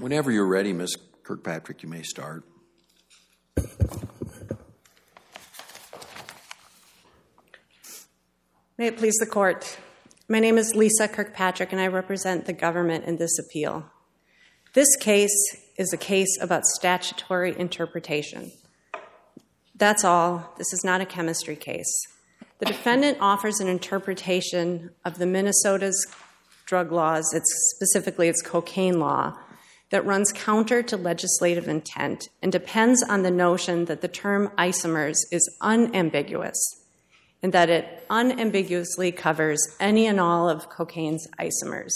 Whenever you're ready, Ms. Kirkpatrick, you may start. May it please the court. My name is Lisa Kirkpatrick, and I represent the government in this appeal. This case is a case about statutory interpretation. That's all. This is not a chemistry case. The defendant offers an interpretation of the Minnesota's drug laws, it's specifically its cocaine law, that runs counter to legislative intent and depends on the notion that the term isomers is unambiguous and that it unambiguously covers any and all of cocaine's isomers.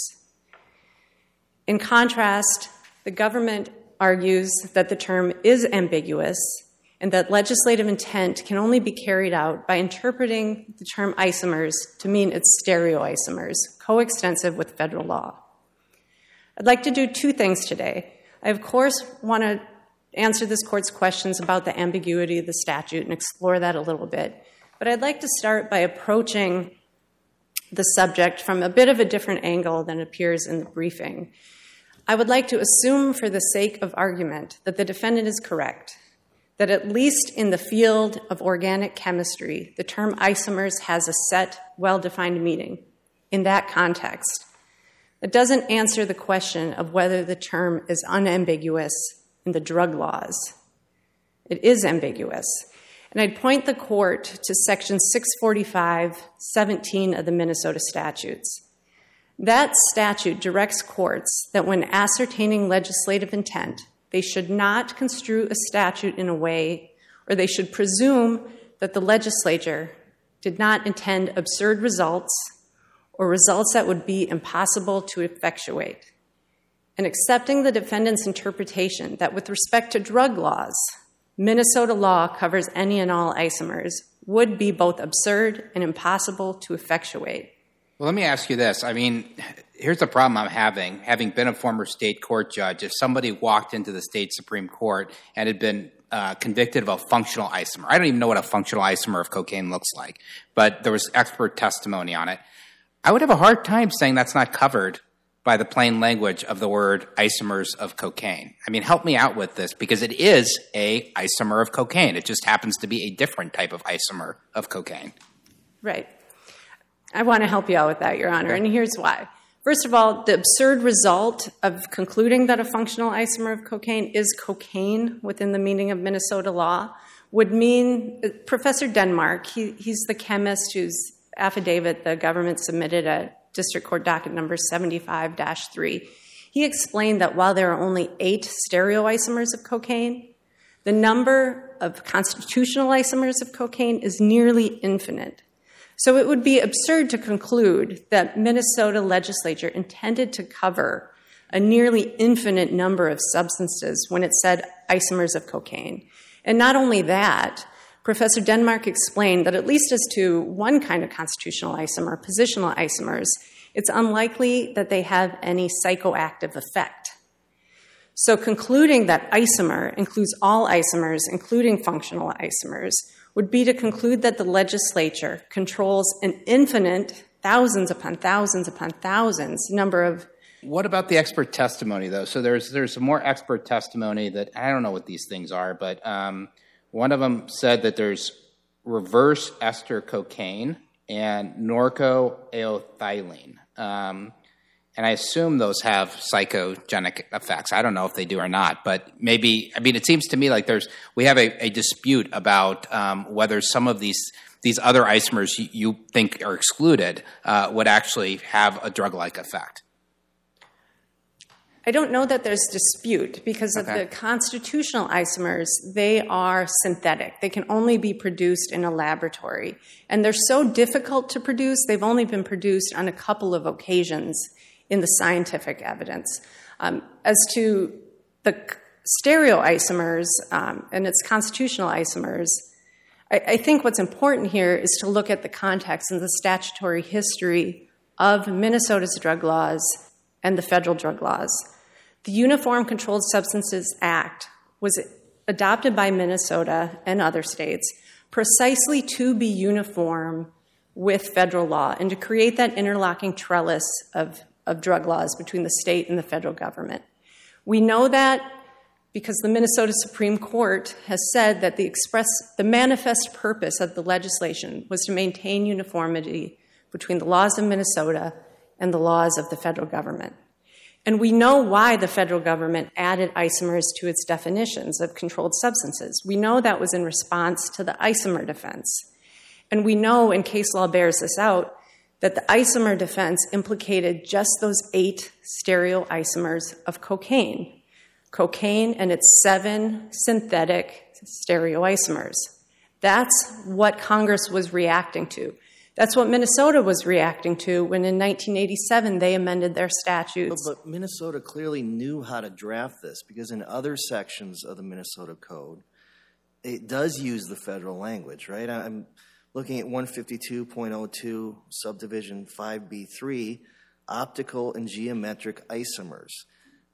In contrast, the government argues that the term is ambiguous and that legislative intent can only be carried out by interpreting the term isomers to mean its stereoisomers, coextensive with federal law. I'd like to do two things today. I, of course, want to answer this court's questions about the ambiguity of the statute and explore that a little bit. But I'd like to start by approaching the subject from a bit of a different angle than appears in the briefing. I would like to assume, for the sake of argument, that the defendant is correct, that at least in the field of organic chemistry, the term isomers has a set, well defined meaning in that context. It doesn't answer the question of whether the term is unambiguous in the drug laws. It is ambiguous. And I'd point the court to section 645.17 of the Minnesota statutes. That statute directs courts that when ascertaining legislative intent, they should not construe a statute in a way, or they should presume that the legislature did not intend absurd results or results that would be impossible to effectuate. And accepting the defendant's interpretation that with respect to drug laws, Minnesota law covers any and all isomers would be both absurd and impossible to effectuate. Well, let me ask you this. I mean, here's the problem I'm having. Having been a former state court judge, if somebody walked into the state Supreme Court and had been uh, convicted of a functional isomer, I don't even know what a functional isomer of cocaine looks like, but there was expert testimony on it. I would have a hard time saying that's not covered by the plain language of the word isomers of cocaine. I mean, help me out with this because it is a isomer of cocaine. It just happens to be a different type of isomer of cocaine. Right. I want to help you out with that, Your Honor, and here's why. First of all, the absurd result of concluding that a functional isomer of cocaine is cocaine within the meaning of Minnesota law would mean uh, Professor Denmark, he, he's the chemist whose affidavit the government submitted at District Court docket number 75 3. He explained that while there are only eight stereoisomers of cocaine, the number of constitutional isomers of cocaine is nearly infinite. So it would be absurd to conclude that Minnesota legislature intended to cover a nearly infinite number of substances when it said isomers of cocaine. And not only that, Professor Denmark explained that at least as to one kind of constitutional isomer, positional isomers, it's unlikely that they have any psychoactive effect. So concluding that isomer includes all isomers, including functional isomers, would be to conclude that the legislature controls an infinite, thousands upon thousands upon thousands number of what about the expert testimony, though? So there's there's more expert testimony that I don't know what these things are, but um, one of them said that there's reverse ester cocaine and norcocaethylene. Um, and I assume those have psychogenic effects. I don't know if they do or not, but maybe. I mean, it seems to me like there's we have a, a dispute about um, whether some of these these other isomers you, you think are excluded uh, would actually have a drug-like effect. I don't know that there's dispute because okay. of the constitutional isomers, they are synthetic. They can only be produced in a laboratory. And they're so difficult to produce, they've only been produced on a couple of occasions in the scientific evidence. Um, as to the stereoisomers um, and its constitutional isomers, I, I think what's important here is to look at the context and the statutory history of Minnesota's drug laws and the federal drug laws. The Uniform Controlled Substances Act was adopted by Minnesota and other states precisely to be uniform with federal law and to create that interlocking trellis of, of drug laws between the state and the federal government. We know that because the Minnesota Supreme Court has said that the express the manifest purpose of the legislation was to maintain uniformity between the laws of Minnesota and the laws of the federal government. And we know why the federal government added isomers to its definitions of controlled substances. We know that was in response to the isomer defense. And we know, and case law bears this out, that the isomer defense implicated just those eight stereoisomers of cocaine cocaine and its seven synthetic stereoisomers. That's what Congress was reacting to. That's what Minnesota was reacting to when in 1987 they amended their statutes. But, Minnesota clearly knew how to draft this because in other sections of the Minnesota Code, it does use the federal language, right? I'm looking at 152.02, subdivision 5B3, optical and geometric isomers.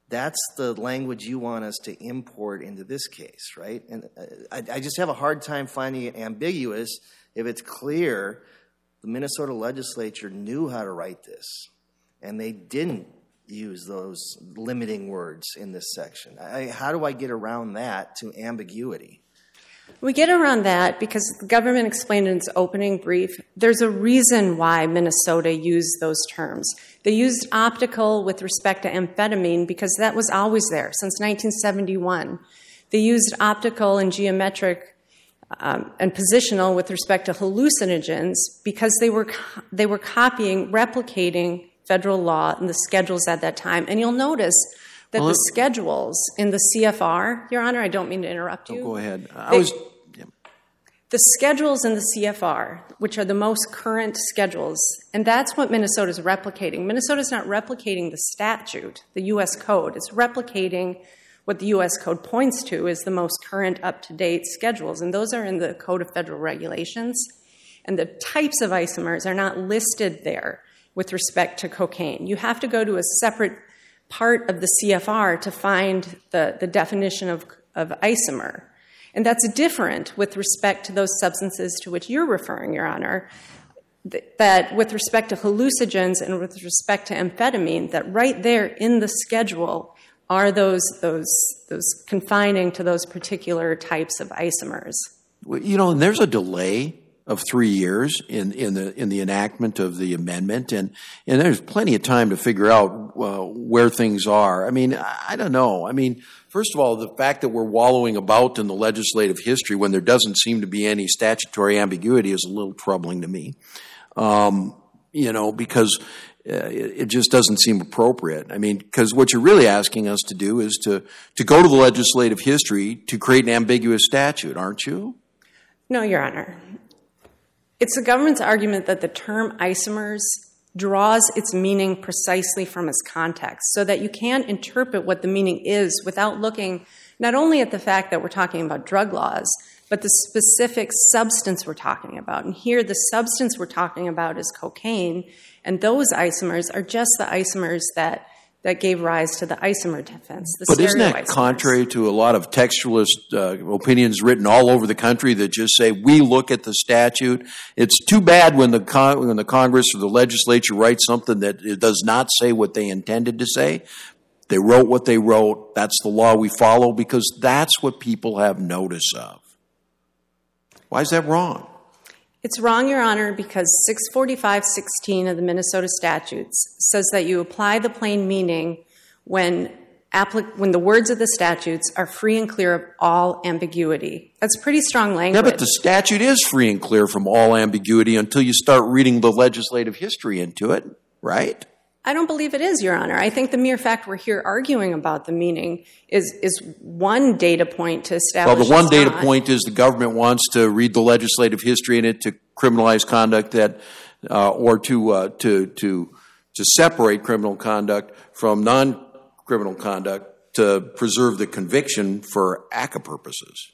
That's the language you want us to import into this case, right? And uh, I, I just have a hard time finding it ambiguous if it's clear the Minnesota legislature knew how to write this, and they didn't use those limiting words in this section. I, how do I get around that to ambiguity? We get around that because the government explained in its opening brief there's a reason why Minnesota used those terms. They used optical with respect to amphetamine because that was always there since 1971. They used optical and geometric Um, and positional with respect to hallucinogens because they were they were copying, replicating federal law and the schedules at that time. And you'll notice that the schedules in the CFR, Your Honor, I don't mean to interrupt oh, you. Oh, go ahead. I was. The schedules in the CFR, which are the most current schedules, and that's what Minnesota's replicating. Minnesota's not replicating the statute, the U.S. Code. It's replicating what the U.S. Code points to is the most current up to date schedules, and those are in the Code of Federal Regulations. And the types of isomers are not listed there with respect to cocaine. You have to go to a separate part of the CFR to find the, the definition of, of isomer. And that's different with respect to those substances to which you're referring, Your Honor. That with respect to hallucinogens and with respect to amphetamine, that right there in the schedule are those, those, those confining to those particular types of isomers? Well, you know, and there's a delay of three years in, in the in the enactment of the amendment, and and there's plenty of time to figure out uh, where things are. I mean, I don't know. I mean, first of all, the fact that we're wallowing about in the legislative history when there doesn't seem to be any statutory ambiguity is a little troubling to me. Um, you know, because Uh, it, it, just doesn't seem appropriate. I mean, because what you're really asking us to do is to, to go to the legislative history to create an ambiguous statute, aren't you? No, Your Honor. It's the government's argument that the term isomers draws its meaning precisely from its context so that you can't interpret what the meaning is without looking not only at the fact that we're talking about drug laws, but the specific substance we're talking about. And here, the substance we're talking about is cocaine, and those isomers are just the isomers that that gave rise to the isomer defense. but isn't that contrary to a lot of textualist uh, opinions written all over the country that just say we look at the statute? It's too bad when the con- when the Congress or the legislature writes something that it does not say what they intended to say. They wrote what they wrote. That's the law we follow because that's what people have notice of. Why is that wrong? It's wrong, Your Honor, because 645.16 of the Minnesota statutes says that you apply the plain meaning when, applic- when the words of the statutes are free and clear of all ambiguity. That's pretty strong language. Yeah, but the statute is free and clear from all ambiguity until you start reading the legislative history into it, right? I don't believe it is, Your Honor. I think the mere fact we're here arguing about the meaning is is one data point to establish. Well, the one data point is the government wants to read the legislative history in it to criminalize conduct that, uh, or to uh, to to to separate criminal conduct from non-criminal conduct to preserve the conviction for ACCA purposes.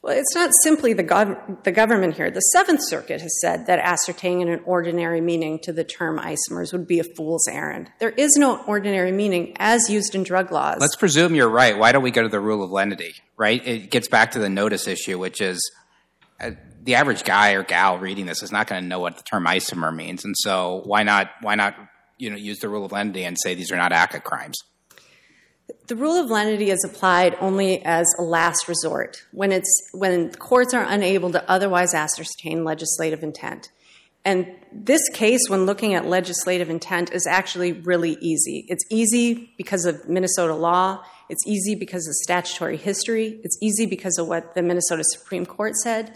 Well, it's not simply the, the government here. The Seventh Circuit has said that ascertaining an ordinary meaning to the term isomers would be a fool's errand. There is no ordinary meaning as used in drug laws. Let's presume you're right. Why don't we go to the rule of lenity, right? It gets back to the notice issue, which is uh, the average guy or gal reading this is not going to know what the term isomer means. And so why not, why not you know, use the rule of lenity and say these are not ACCA crimes? The rule of lenity is applied only as a last resort when it's when courts are unable to otherwise ascertain legislative intent. And this case, when looking at legislative intent, is actually really easy. It's easy because of Minnesota law. It's easy because of statutory history. It's easy because of what the Minnesota Supreme Court said.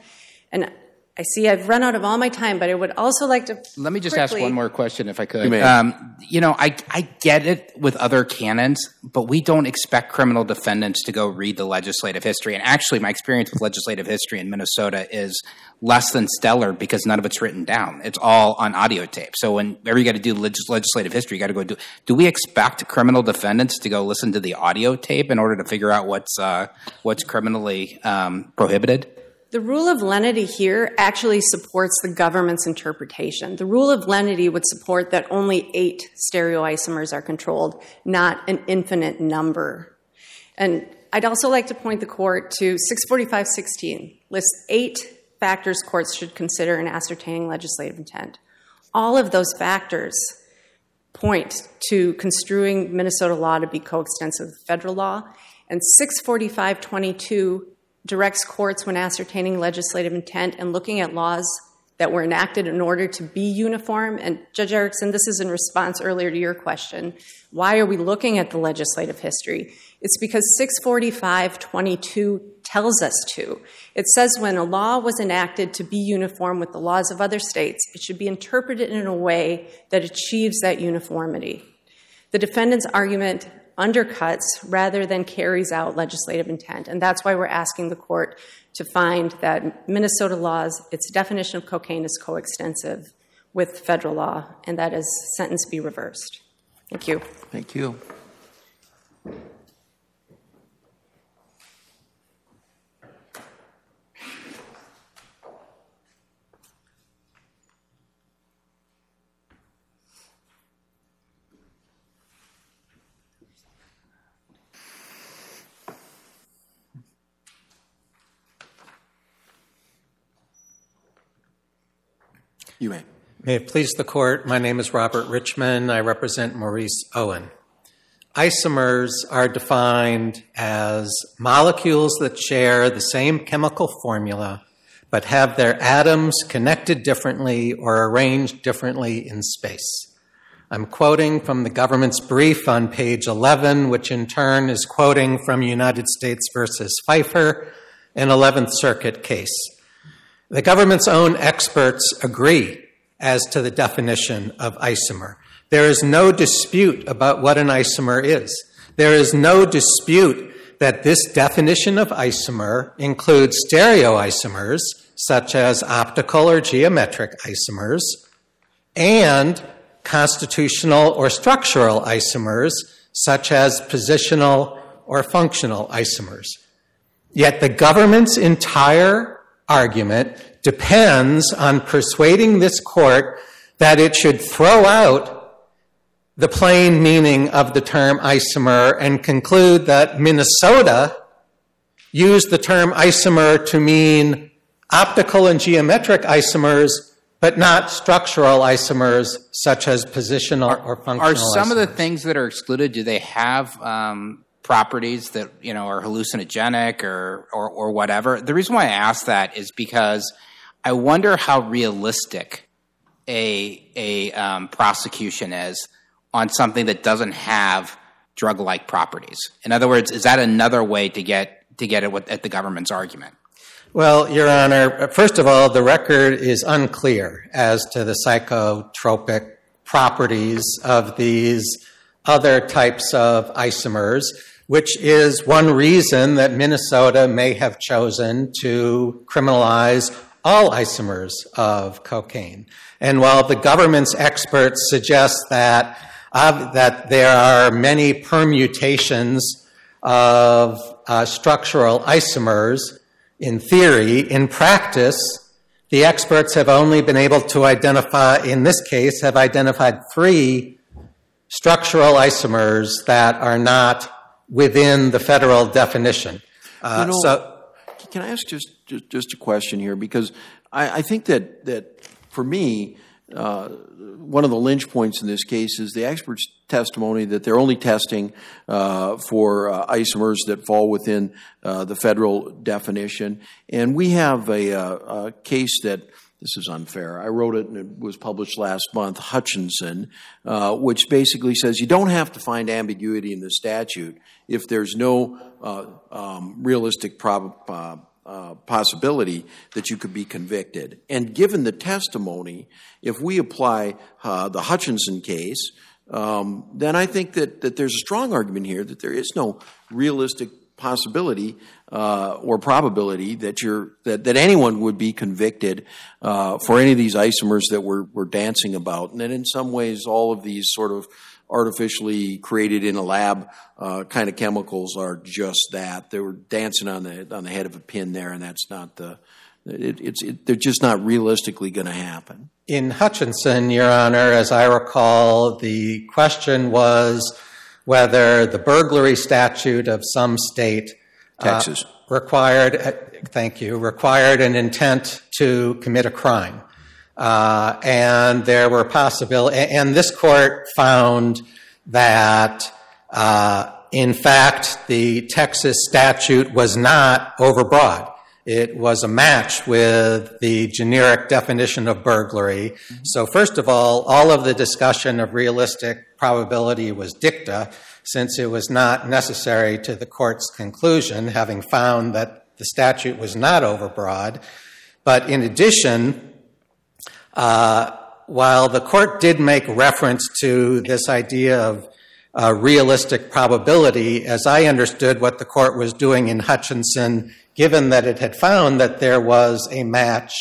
And I see I've run out of all my time, but I would also like to. Let me just quickly, ask one more question, if I could. You may. Um, you know, I I get it with other canons, but we don't expect criminal defendants to go read the legislative history. And actually, my experience with legislative history in Minnesota is less than stellar because none of it's written down. It's all on audio tape. So whenever you got to do legis- legislative history, you got to go do. Do we expect criminal defendants to go listen to the audio tape in order to figure out what's uh, what's criminally um, prohibited? The rule of lenity here actually supports the government's interpretation. The rule of lenity would support that only eight stereoisomers are controlled, not an infinite number. And I'd also like to point the court to 645.16, lists eight factors courts should consider in ascertaining legislative intent. All of those factors point to construing Minnesota law to be coextensive with federal law, and 645.22 directs courts when ascertaining legislative intent and looking at laws that were enacted in order to be uniform. And Judge Erickson, this is in response earlier to your question. Why are we looking at the legislative history? It's because 645.22 tells us to. It says when a law was enacted to be uniform with the laws of other states, it should be interpreted in a way that achieves that uniformity. The defendant's argument undercuts rather than carries out legislative intent. And that's why we're asking the court to find that Minnesota laws, its definition of cocaine is coextensive with federal law, and that is sentence be reversed. Thank you. Thank you. May. It please the court, my name is Robert Richmond. I represent Maurice Owen. Isomers are defined as molecules that share the same chemical formula but have their atoms connected differently or arranged differently in space. I'm quoting from the government's brief on page 11, which in turn is quoting from United States versus Phifer, an 11th Circuit case. The government's own experts agree as to the definition of isomer. There is no dispute about what an isomer is. There is no dispute that this definition of isomer includes stereoisomers, such as optical or geometric isomers, and constitutional or structural isomers, such as positional or functional isomers. Yet the government's entire argument depends on persuading this court that it should throw out the plain meaning of the term isomer and conclude that Minnesota used the term isomer to mean optical and geometric isomers, but not structural isomers such as positional or functional. Are some of the things that are excluded? Do they have um, properties that you know are hallucinogenic or, or or whatever? The reason why I ask that is because I wonder how realistic a a um, prosecution is on something that doesn't have drug like properties. In other words, is that another way to get to get at, what, at the government's argument? Well, Your Honor, first of all, the record is unclear as to the psychotropic properties of these other types of isomers, which is one reason that Minnesota may have chosen to criminalize all isomers of cocaine. And while the government's experts suggest that, uh, that there are many permutations of uh, structural isomers, in theory, in practice, the experts have only been able to identify, in this case, have identified three structural isomers that are not within the federal definition. Uh, You know, so, Can I ask just, just, just a question here? Because I, I think that, that for me, uh, one of the lynch points in this case is the expert's testimony that they're only testing uh, for uh, isomers that fall within uh, the federal definition. And we have a, uh, a, case that this is unfair. I wrote it and it was published last month, Hutchinson, uh, which basically says you don't have to find ambiguity in the statute if there's no uh, um, realistic prob- uh, possibility that you could be convicted. And given the testimony, if we apply uh, the Hutchinson case, um, then I think that, that there's a strong argument here that there is no realistic possibility uh, or probability that you're that, that anyone would be convicted uh, for any of these isomers that we're, we're dancing about, and that in some ways all of these sort of artificially created in a lab uh, kind of chemicals are just that. They were dancing on the on the head of a pin there, and that's not the. It, it's it, they're just not realistically going to happen. In Hutchinson, Your Honor, as I recall, the question was whether the burglary statute of some state, uh, Texas, required. Uh, thank you. Required an intent to commit a crime. Uh, and there were possibilities, and this court found that, uh, in fact, the Texas statute was not overbroad. It was a match with the generic definition of burglary. Mm-hmm. So, first of all, all of the discussion of realistic probability was dicta, since it was not necessary to the court's conclusion, having found that the statute was not overbroad. But in addition, uh, while the court did make reference to this idea of uh, realistic probability, as I understood what the court was doing in Hutchinson, given that it had found that there was a match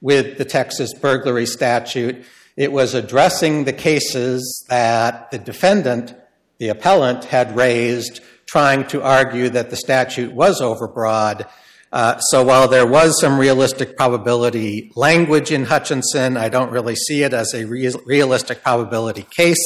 with the Texas burglary statute, it was addressing the cases that the defendant, the appellant, had raised, trying to argue that the statute was overbroad uh, so while there was some realistic probability language in Hutchinson, I don't really see it as a realistic probability case.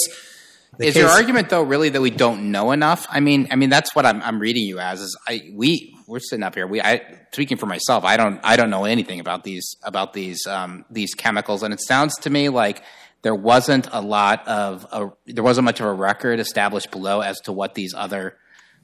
The is case- your argument though really that we don't know enough? I mean, I mean that's what I'm, I'm reading you as. Is I we we're sitting up here. We I speaking for myself, I don't I don't know anything about these about these um, these chemicals, and it sounds to me like there wasn't a lot of a, there wasn't much of a record established below as to what these other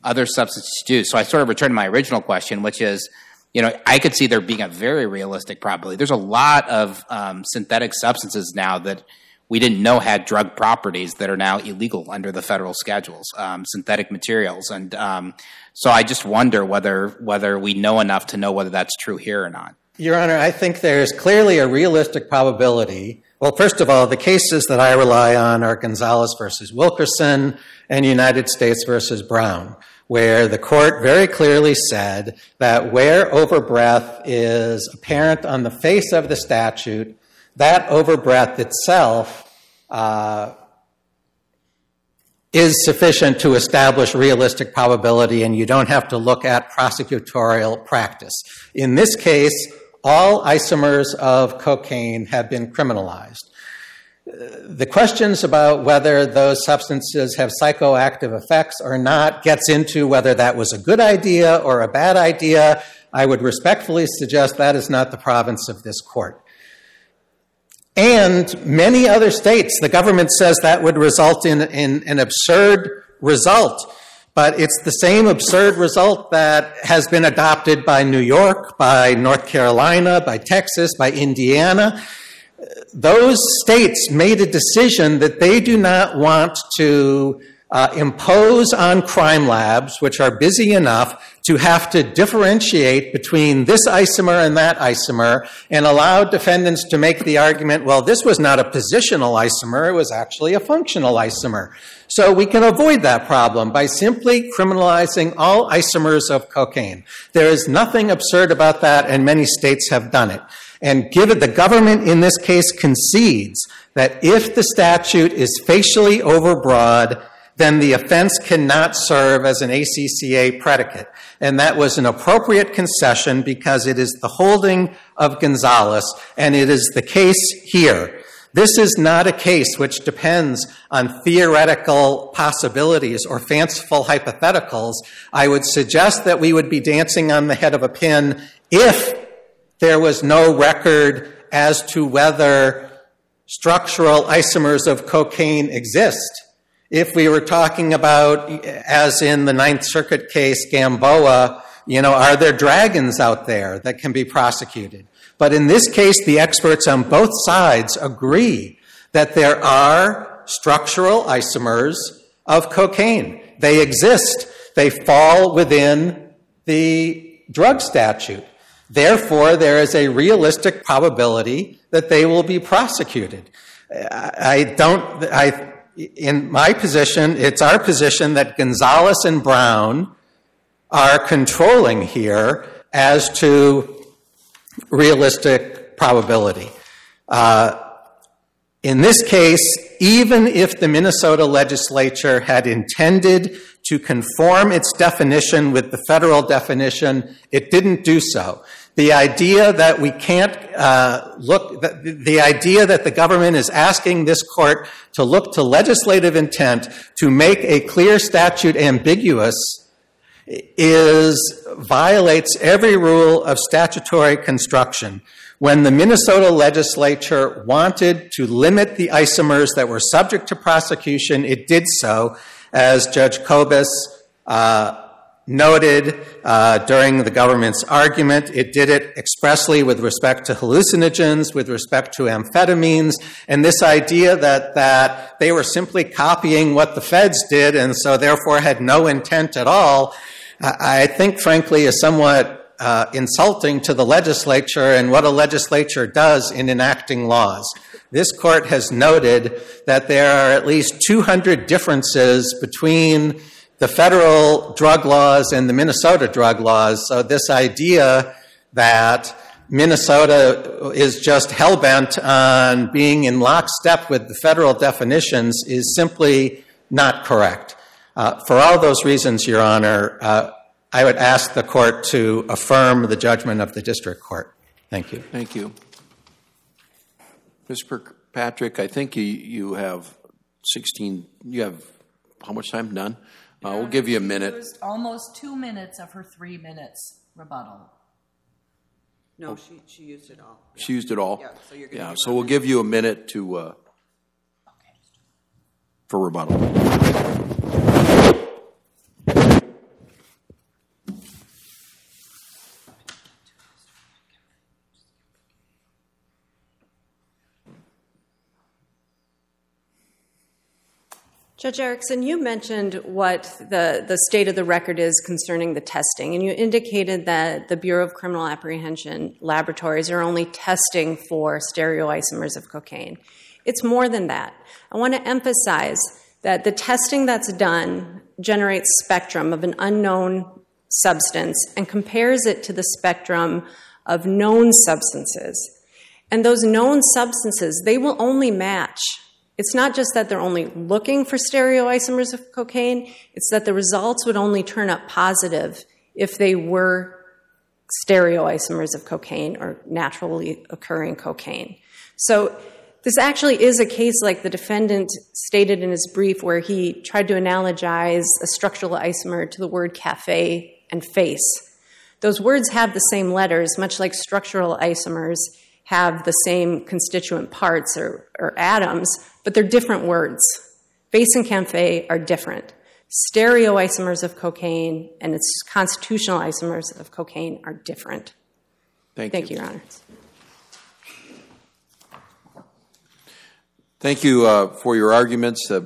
other substances do. So I sort of return to my original question, which is you know, I could see there being a very realistic probability. There's a lot of um, synthetic substances now that we didn't know had drug properties that are now illegal under the federal schedules, um, synthetic materials, and um, so I just wonder whether whether we know enough to know whether that's true here or not. Your Honor, I think there's clearly a realistic probability. Well, first of all, the cases that I rely on are Gonzalez versus Wilkinson and United States versus Brown where the court very clearly said that where overbreadth is apparent on the face of the statute, that overbreadth itself uh, is sufficient to establish realistic probability, and you don't have to look at prosecutorial practice. In this case, all isomers of cocaine have been criminalized the questions about whether those substances have psychoactive effects or not gets into whether that was a good idea or a bad idea. I would respectfully suggest that is not the province of this court. And many other states, the government says that would result in, an absurd result. But it's the same absurd result that has been adopted by New York, by North Carolina, by Texas, by Indiana those states made a decision that they do not want to uh, impose on crime labs, which are busy enough to have to differentiate between this isomer and that isomer, and allow defendants to make the argument well, this was not a positional isomer, it was actually a functional isomer. So we can avoid that problem by simply criminalizing all isomers of cocaine. There is nothing absurd about that, and many states have done it. And given the government in this case concedes that if the statute is facially overbroad, then the offense cannot serve as an ACCA predicate. And that was an appropriate concession because it is the holding of Gonzalez, and it is the case here. This is not a case which depends on theoretical possibilities or fanciful hypotheticals. I would suggest that we would be dancing on the head of a pin if there was no record as to whether structural isomers of cocaine exist. If we were talking about, as in the Ninth Circuit case, Gamboa, you know, are there dragons out there that can be prosecuted? But in this case, the experts on both sides agree that there are structural isomers of cocaine. They exist. They fall within the drug statute. Therefore, there is a realistic probability that they will be prosecuted. I don't, I, in my position, it's our position that Gonzalez and Brown are controlling here as to realistic probability. Uh, in this case, even if the Minnesota legislature had intended to conform its definition with the federal definition, it didn't do so. The idea that we can't uh, look, the, the idea that the government is asking this court to look to legislative intent to make a clear statute ambiguous is violates every rule of statutory construction. When the Minnesota legislature wanted to limit the isomers that were subject to prosecution, it did so, as Judge uh, noted uh, during the government's argument. It did it expressly with respect to hallucinogens, with respect to amphetamines, and this idea that, that they were simply copying what the feds did and so therefore had no intent at all, I think, frankly, is somewhat uh, insulting to the legislature and what a legislature does in enacting laws. This court has noted that there are at least 200 differences between the federal drug laws and the Minnesota drug laws. So, this idea that Minnesota is just hell bent on being in lockstep with the federal definitions is simply not correct. Uh, for all those reasons, Your Honor, uh, I would ask the court to affirm the judgment of the district court. Thank you. Thank you. Mr. Patrick, I think you, you have 16, you have how much time? None? Uh, we'll give you a minute. used almost two minutes of her three minutes rebuttal. No, she, she used it all. She used it all? Yeah, so you're gonna Yeah, give so we'll minute. give you a minute to, uh, for rebuttal. Judge Erickson, you mentioned what the, the state of the record is concerning the testing, and you indicated that the Bureau of Criminal Apprehension laboratories are only testing for stereoisomers of cocaine. It's more than that. I want to emphasize that the testing that's done generates spectrum of an unknown substance and compares it to the spectrum of known substances. And those known substances, they will only match it's not just that they're only looking for stereoisomers of cocaine, it's that the results would only turn up positive if they were stereoisomers of cocaine or naturally occurring cocaine. So this actually is a case like the defendant stated in his brief where he tried to analogize a structural isomer to the word cafe and face. Those words have the same letters, much like structural isomers have the same constituent parts or, or atoms, but they're different words. Face and cafe are different. Stereoisomers of cocaine and its constitutional isomers of cocaine are different. Thank, Thank you. you, Your Honor. Thank you uh, for your arguments. Uh,